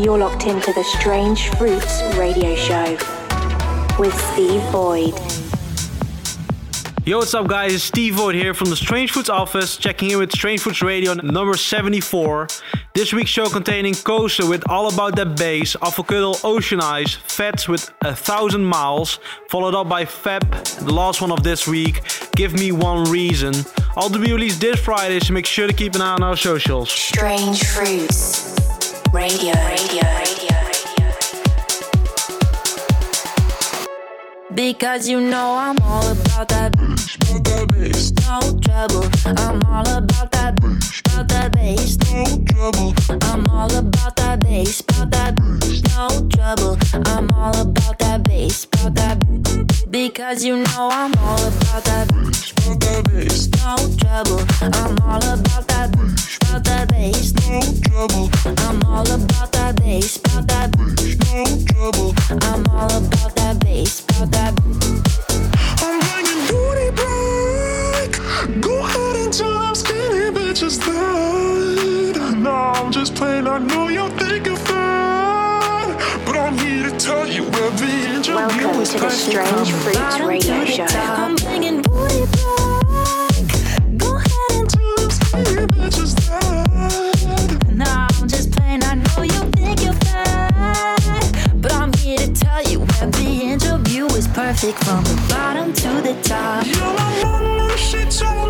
You're locked into the Strange Fruits radio show with Steve Void. Yo, what's up, guys? It's Steve Void here from the Strange Fruits office, checking in with Strange Fruits Radio number 74. This week's show containing Kosa with All About That Bass, Avocuddle Ocean Eyes, Fats with A Thousand Miles, followed up by Fab, the last one of this week, Give Me One Reason. All to be released this Friday, so make sure to keep an eye on our socials. Strange Fruits. Radio, radio, radio, Because you know I'm all about that bass, no trouble. I'm all about that about that bass, no trouble. I'm all about that bass, about that no trouble. I'm all about that bass, about that because you know I'm all about that bass, trouble. About that bass, no trouble. I'm all about that bass, about that trouble. About that bass, about that. That. No, I'm here to tell us fanny bitches that Nah I'm just playing I know you every inch of you Welcome to tell you where the. Strange Fruits radio show. Is from the bottom to the top. Yo, my mama, she told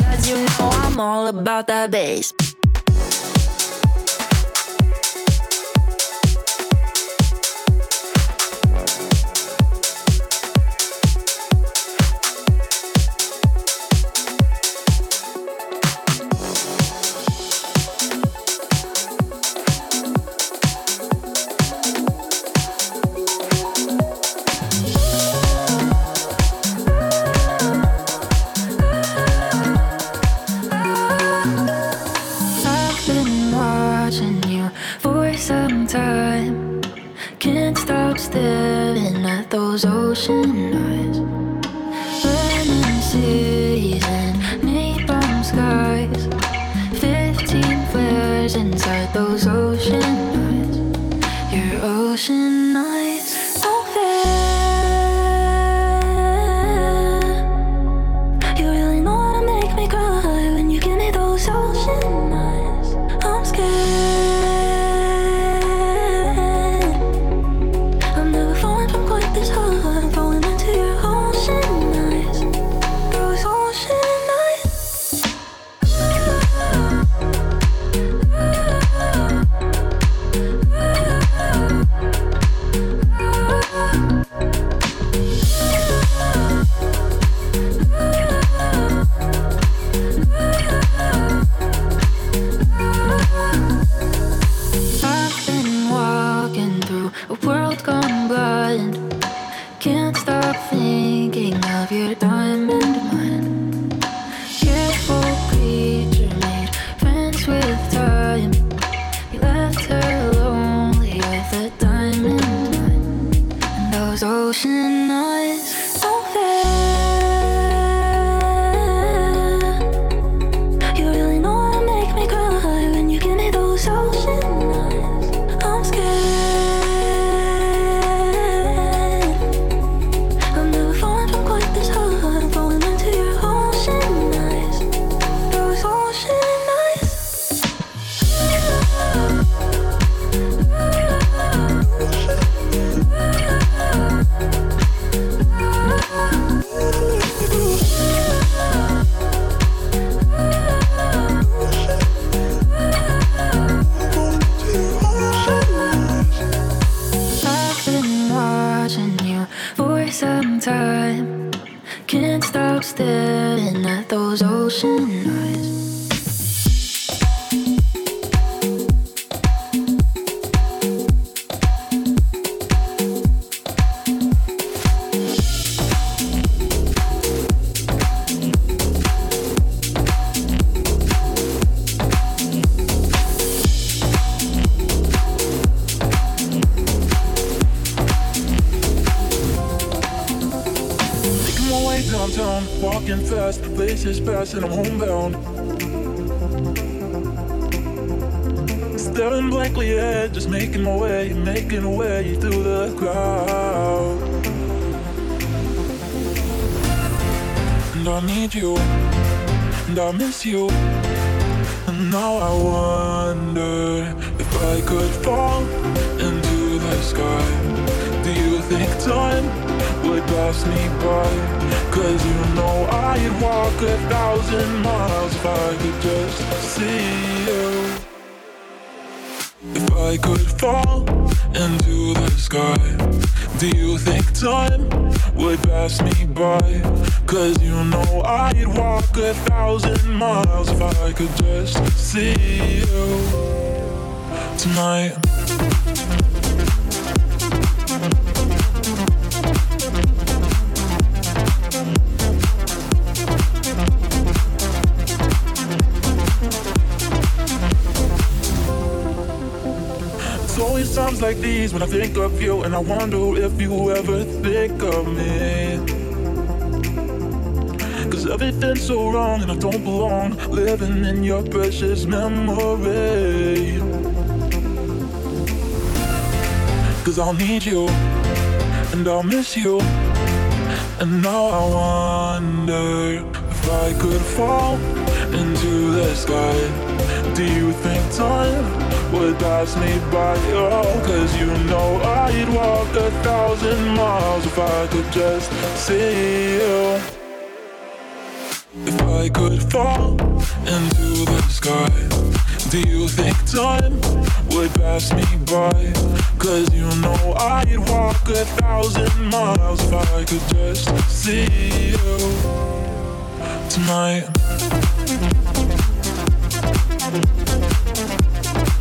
Because you know I'm all about that bass. For some time. Can't stop staring at those ocean eyes. Burning cities and napalm skies. Fifteen flares inside those and I'm homebound. Staring blankly ahead, just making my way, making my way through the crowd. And I need you, and I miss you. And now I wonder if I could fall into the sky. Do you think time would pass me by? Cause you know I'd walk a thousand miles if I could just see you. If I could fall into the sky, do you think time would pass me by? Cause you know I'd walk a thousand miles if I could just see you tonight. Always times like these when I think of you, and I wonder if you ever think of me. Cause everything's so wrong, and I don't belong living in your precious memory. Cause I'll need you, and I'll miss you. And now I wonder if I could fall into the sky. Do you think time would pass me by? Oh, cause you know I'd walk a thousand miles if I could just see you. If I could fall into the sky, do you think time would pass me by? Cause you know I'd walk a thousand miles if I could just see you tonight.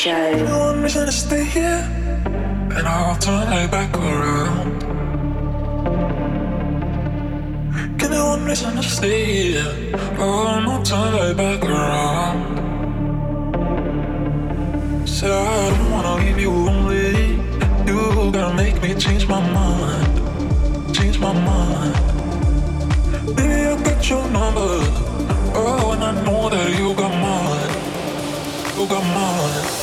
show. No one reason to stay here, and I'll turn right back around. Give me one reason to stay here, oh, and I'll turn right back around. Said I don't wanna leave you lonely. You gotta make me change my mind, change my mind. Baby, I got your number. Oh, and I know that you got mine. You got mine.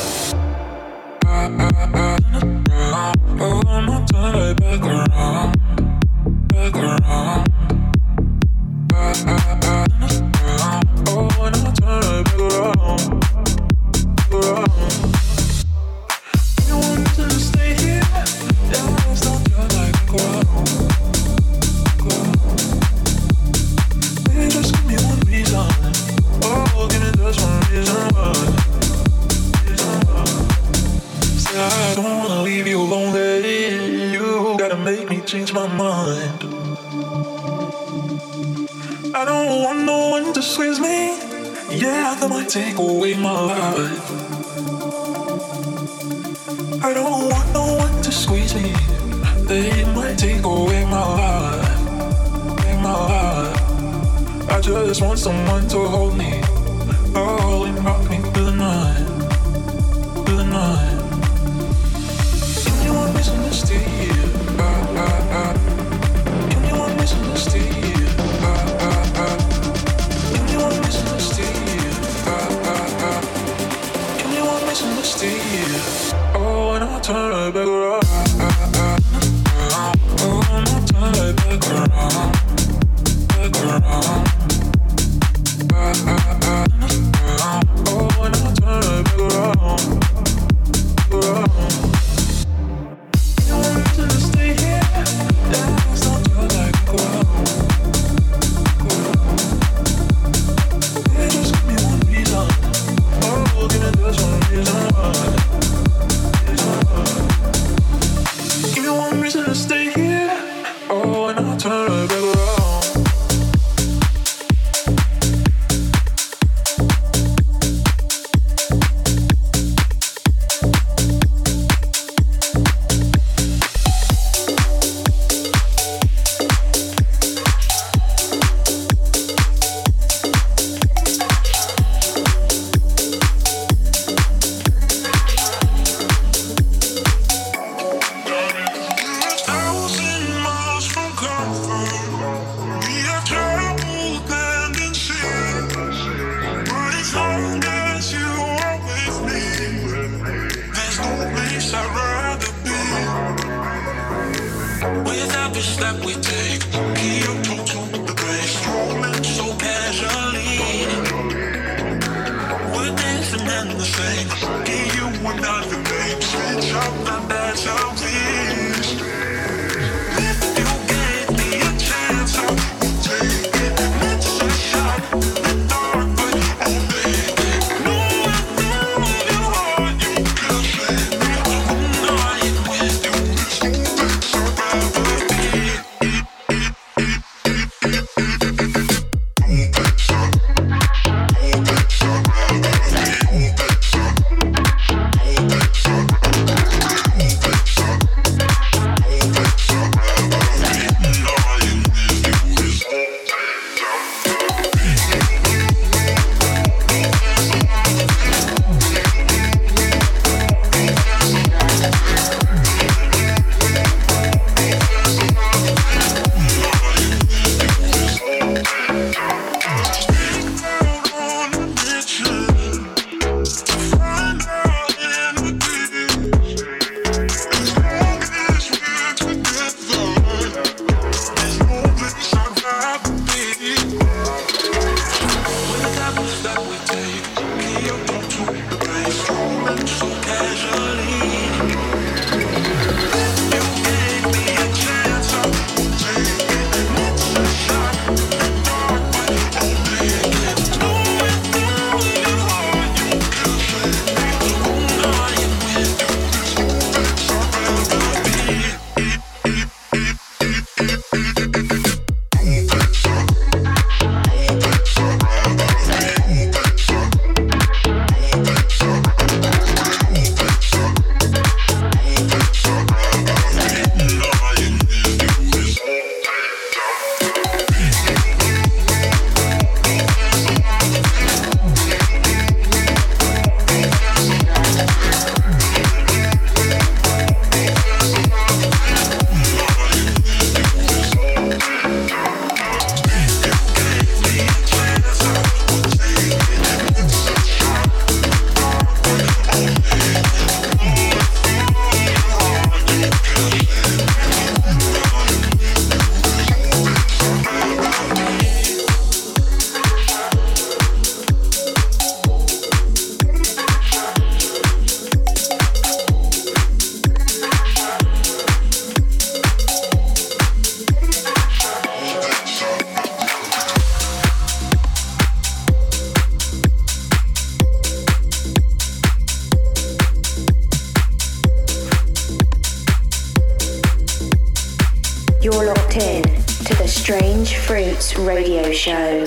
Radio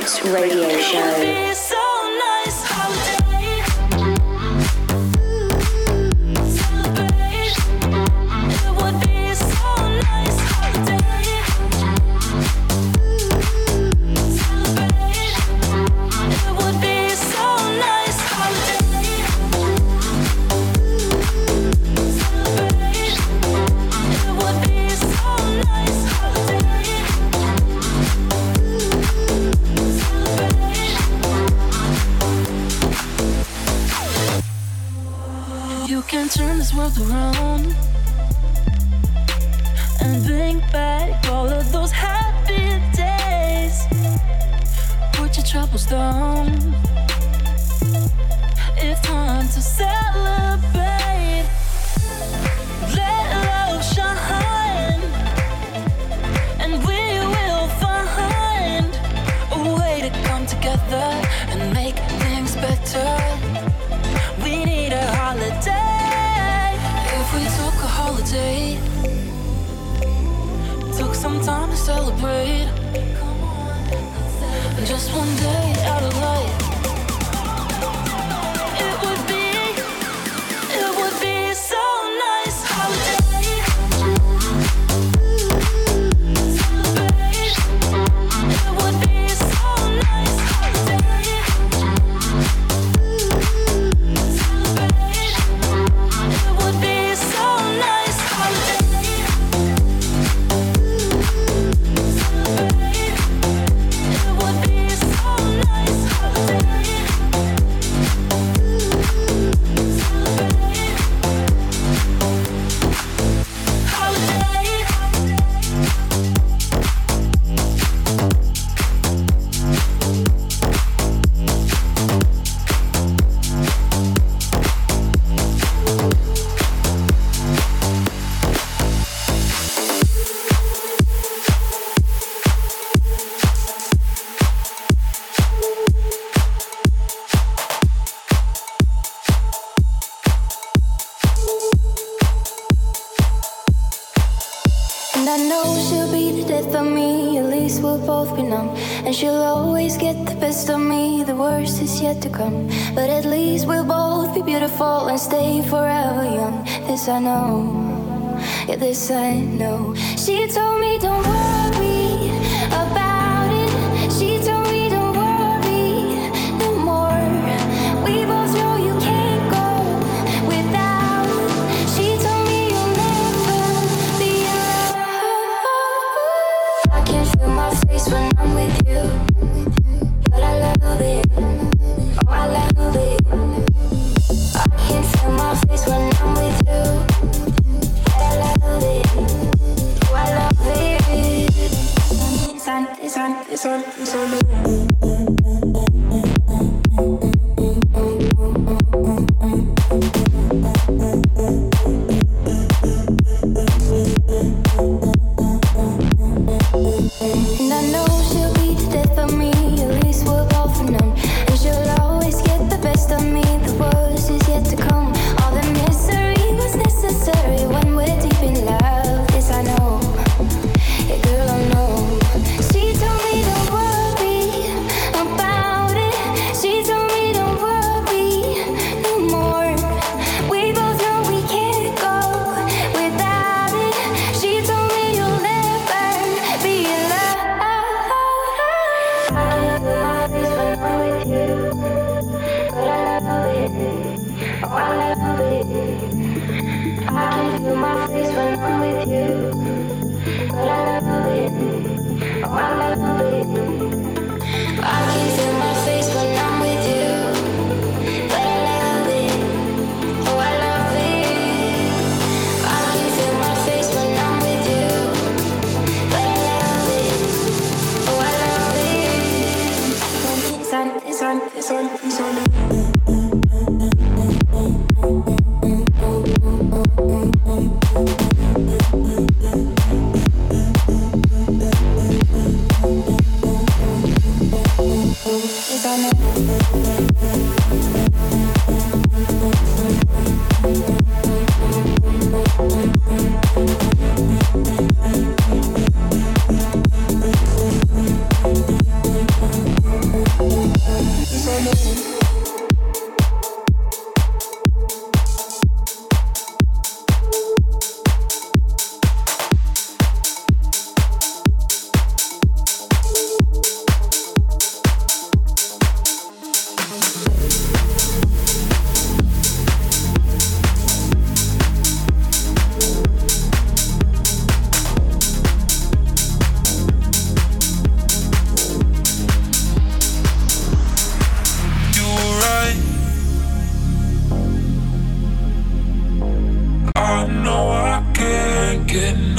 Fruits Radio Show. world around and think back all of those happy days. Put your troubles down. But at least we'll both be beautiful and stay forever young. This I know, yeah, this I know. She told me, don't worry about. so many kisses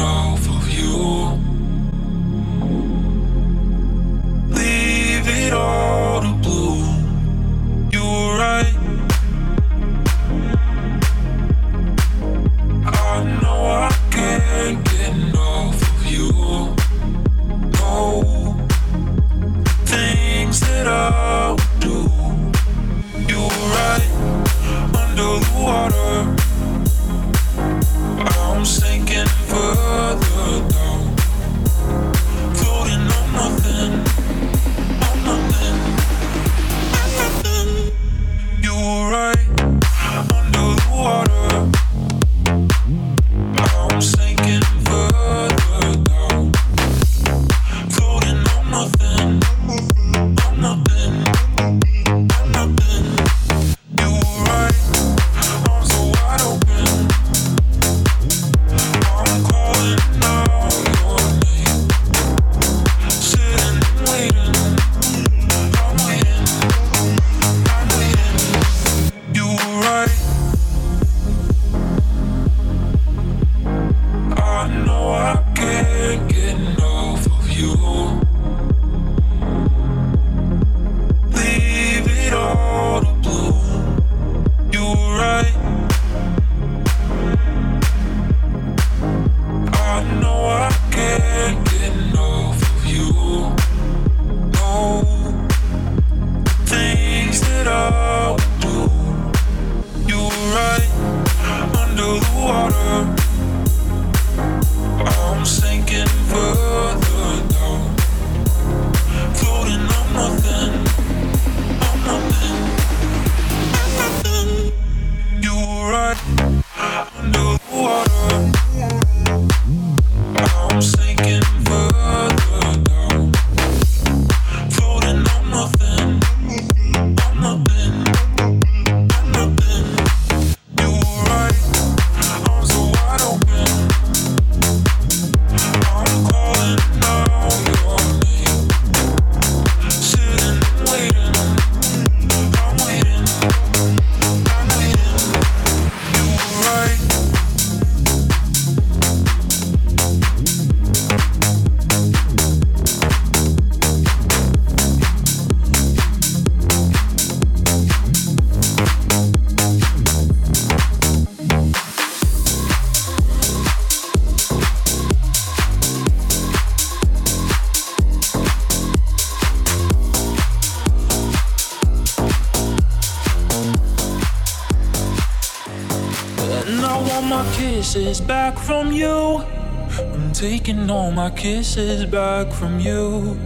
all my kisses back from you.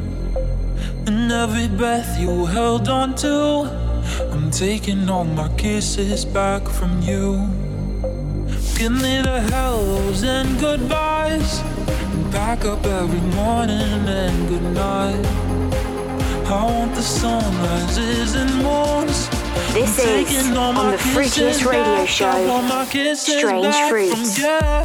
And every breath you held on to. I'm taking all my kisses back from you. Give me the hellos and goodbyes. Back up every morning and goodnight. I want the sunrises and moons. This is on the fruitiest radio show, Strange Fruits.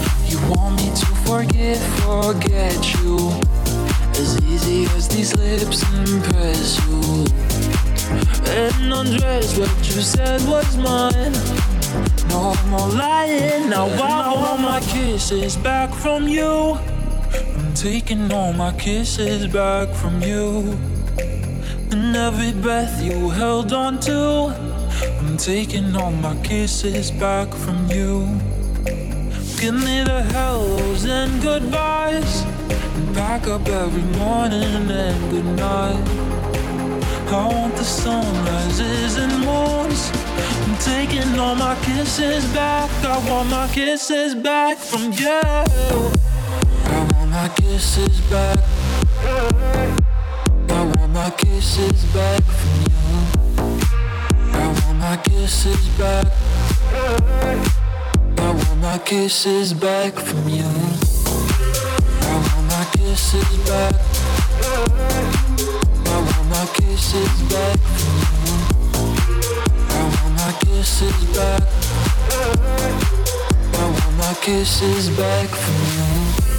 Want me to forget, forget you. As easy as these lips impress you. And undress what you said was mine. No more lying, now I want my kisses back from you. I'm taking all my kisses back from you. And every breath you held on to, I'm taking all my kisses back from you. Give me the hellos and goodbyes, and pack up every morning and goodnight. I want the sunrises and moons. I'm taking all my kisses back. I want my kisses back from you. I want my kisses back. I want my kisses back from you. I want my kisses back. My kisses back from you. I want my kisses back. I want my kisses back from you. I want my kisses back. I want my kisses back from you.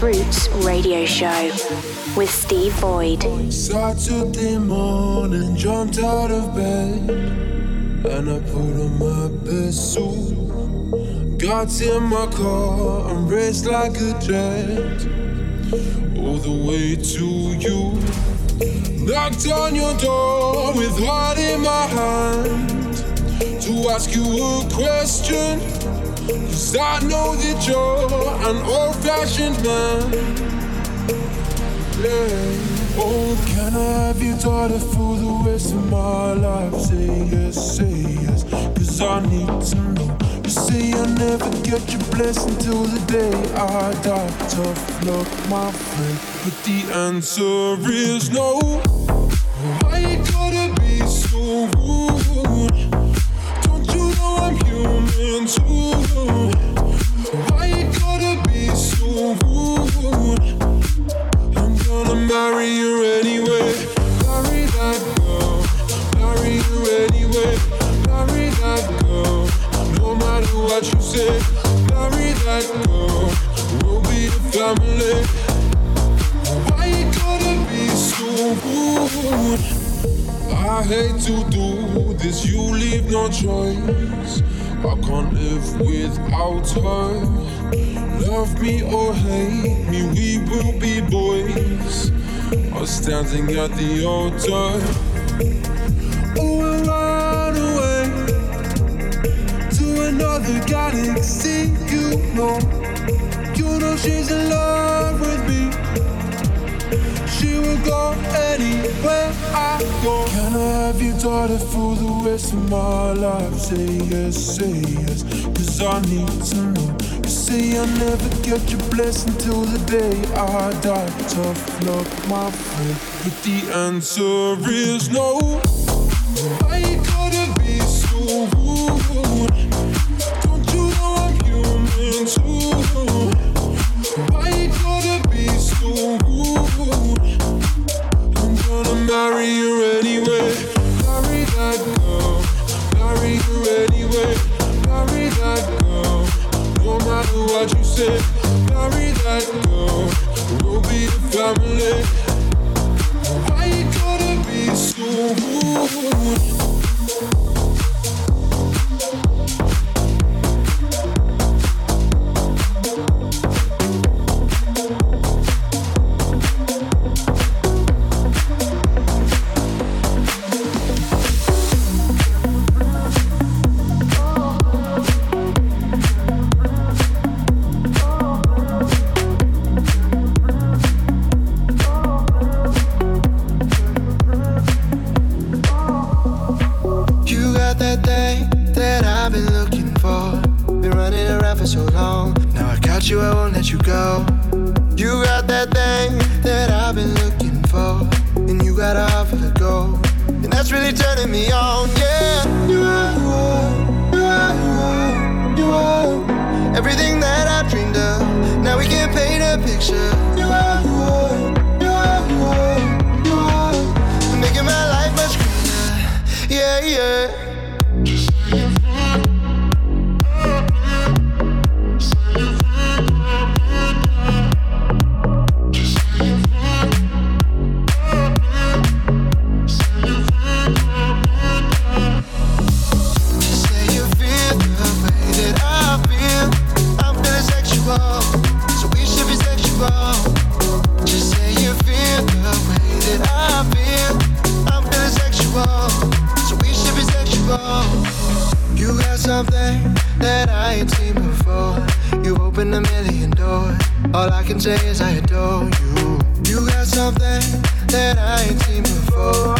Show with Steve Void. Saturday morning, jumped out of bed and I put on my best suit. Got in my car and raced like a jet all the way to you. Knocked on your door with heart in my hand to ask you a question. Cause I know that you're an old fashioned man. Oh, can I have your daughter for the rest of my life? Say yes, say yes, cause I need to know. You say I'll never get your blessing till the day I die. Tough luck, my friend, but the answer is no. Why you gotta be so rude? I hate to do this, you leave no choice. I can't live without her. Love me or hate me, we will be boys. Are standing at the altar. Oh, and run away to another galaxy. You know, you know she's in love go anywhere I go. Can I have your daughter for the rest of my life? Say yes, say yes, cause I need to know. You say I'll never get your blessing till the day I die. Tough luck, my friend, but the answer is no. Why marry you anyway. Marry that girl. You anyway. That girl. No matter what you say. That girl. Ain't seen before. You opened a million doors. All I can say is I adore you. You got something that I ain't seen before.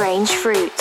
Strange Fruit.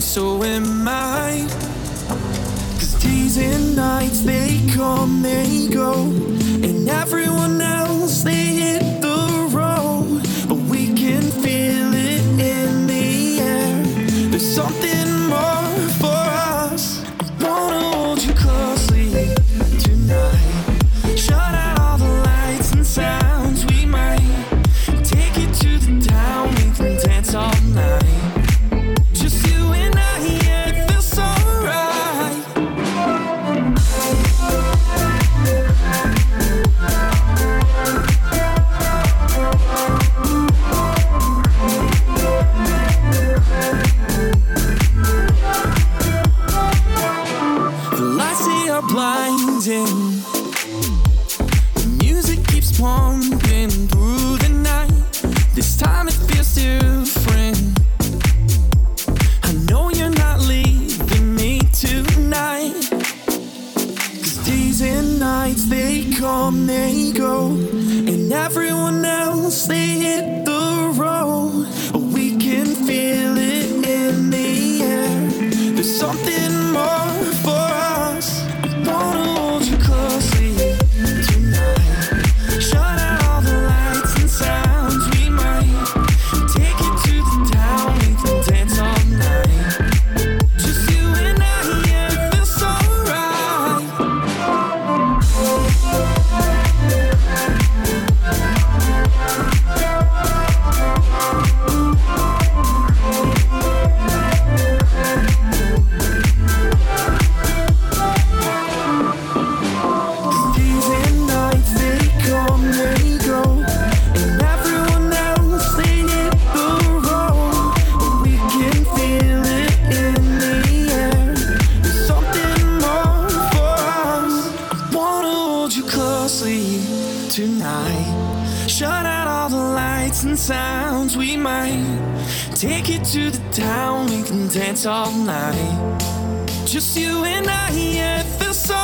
so when. Take you to the town, we can dance all night. Just you and I, it feels so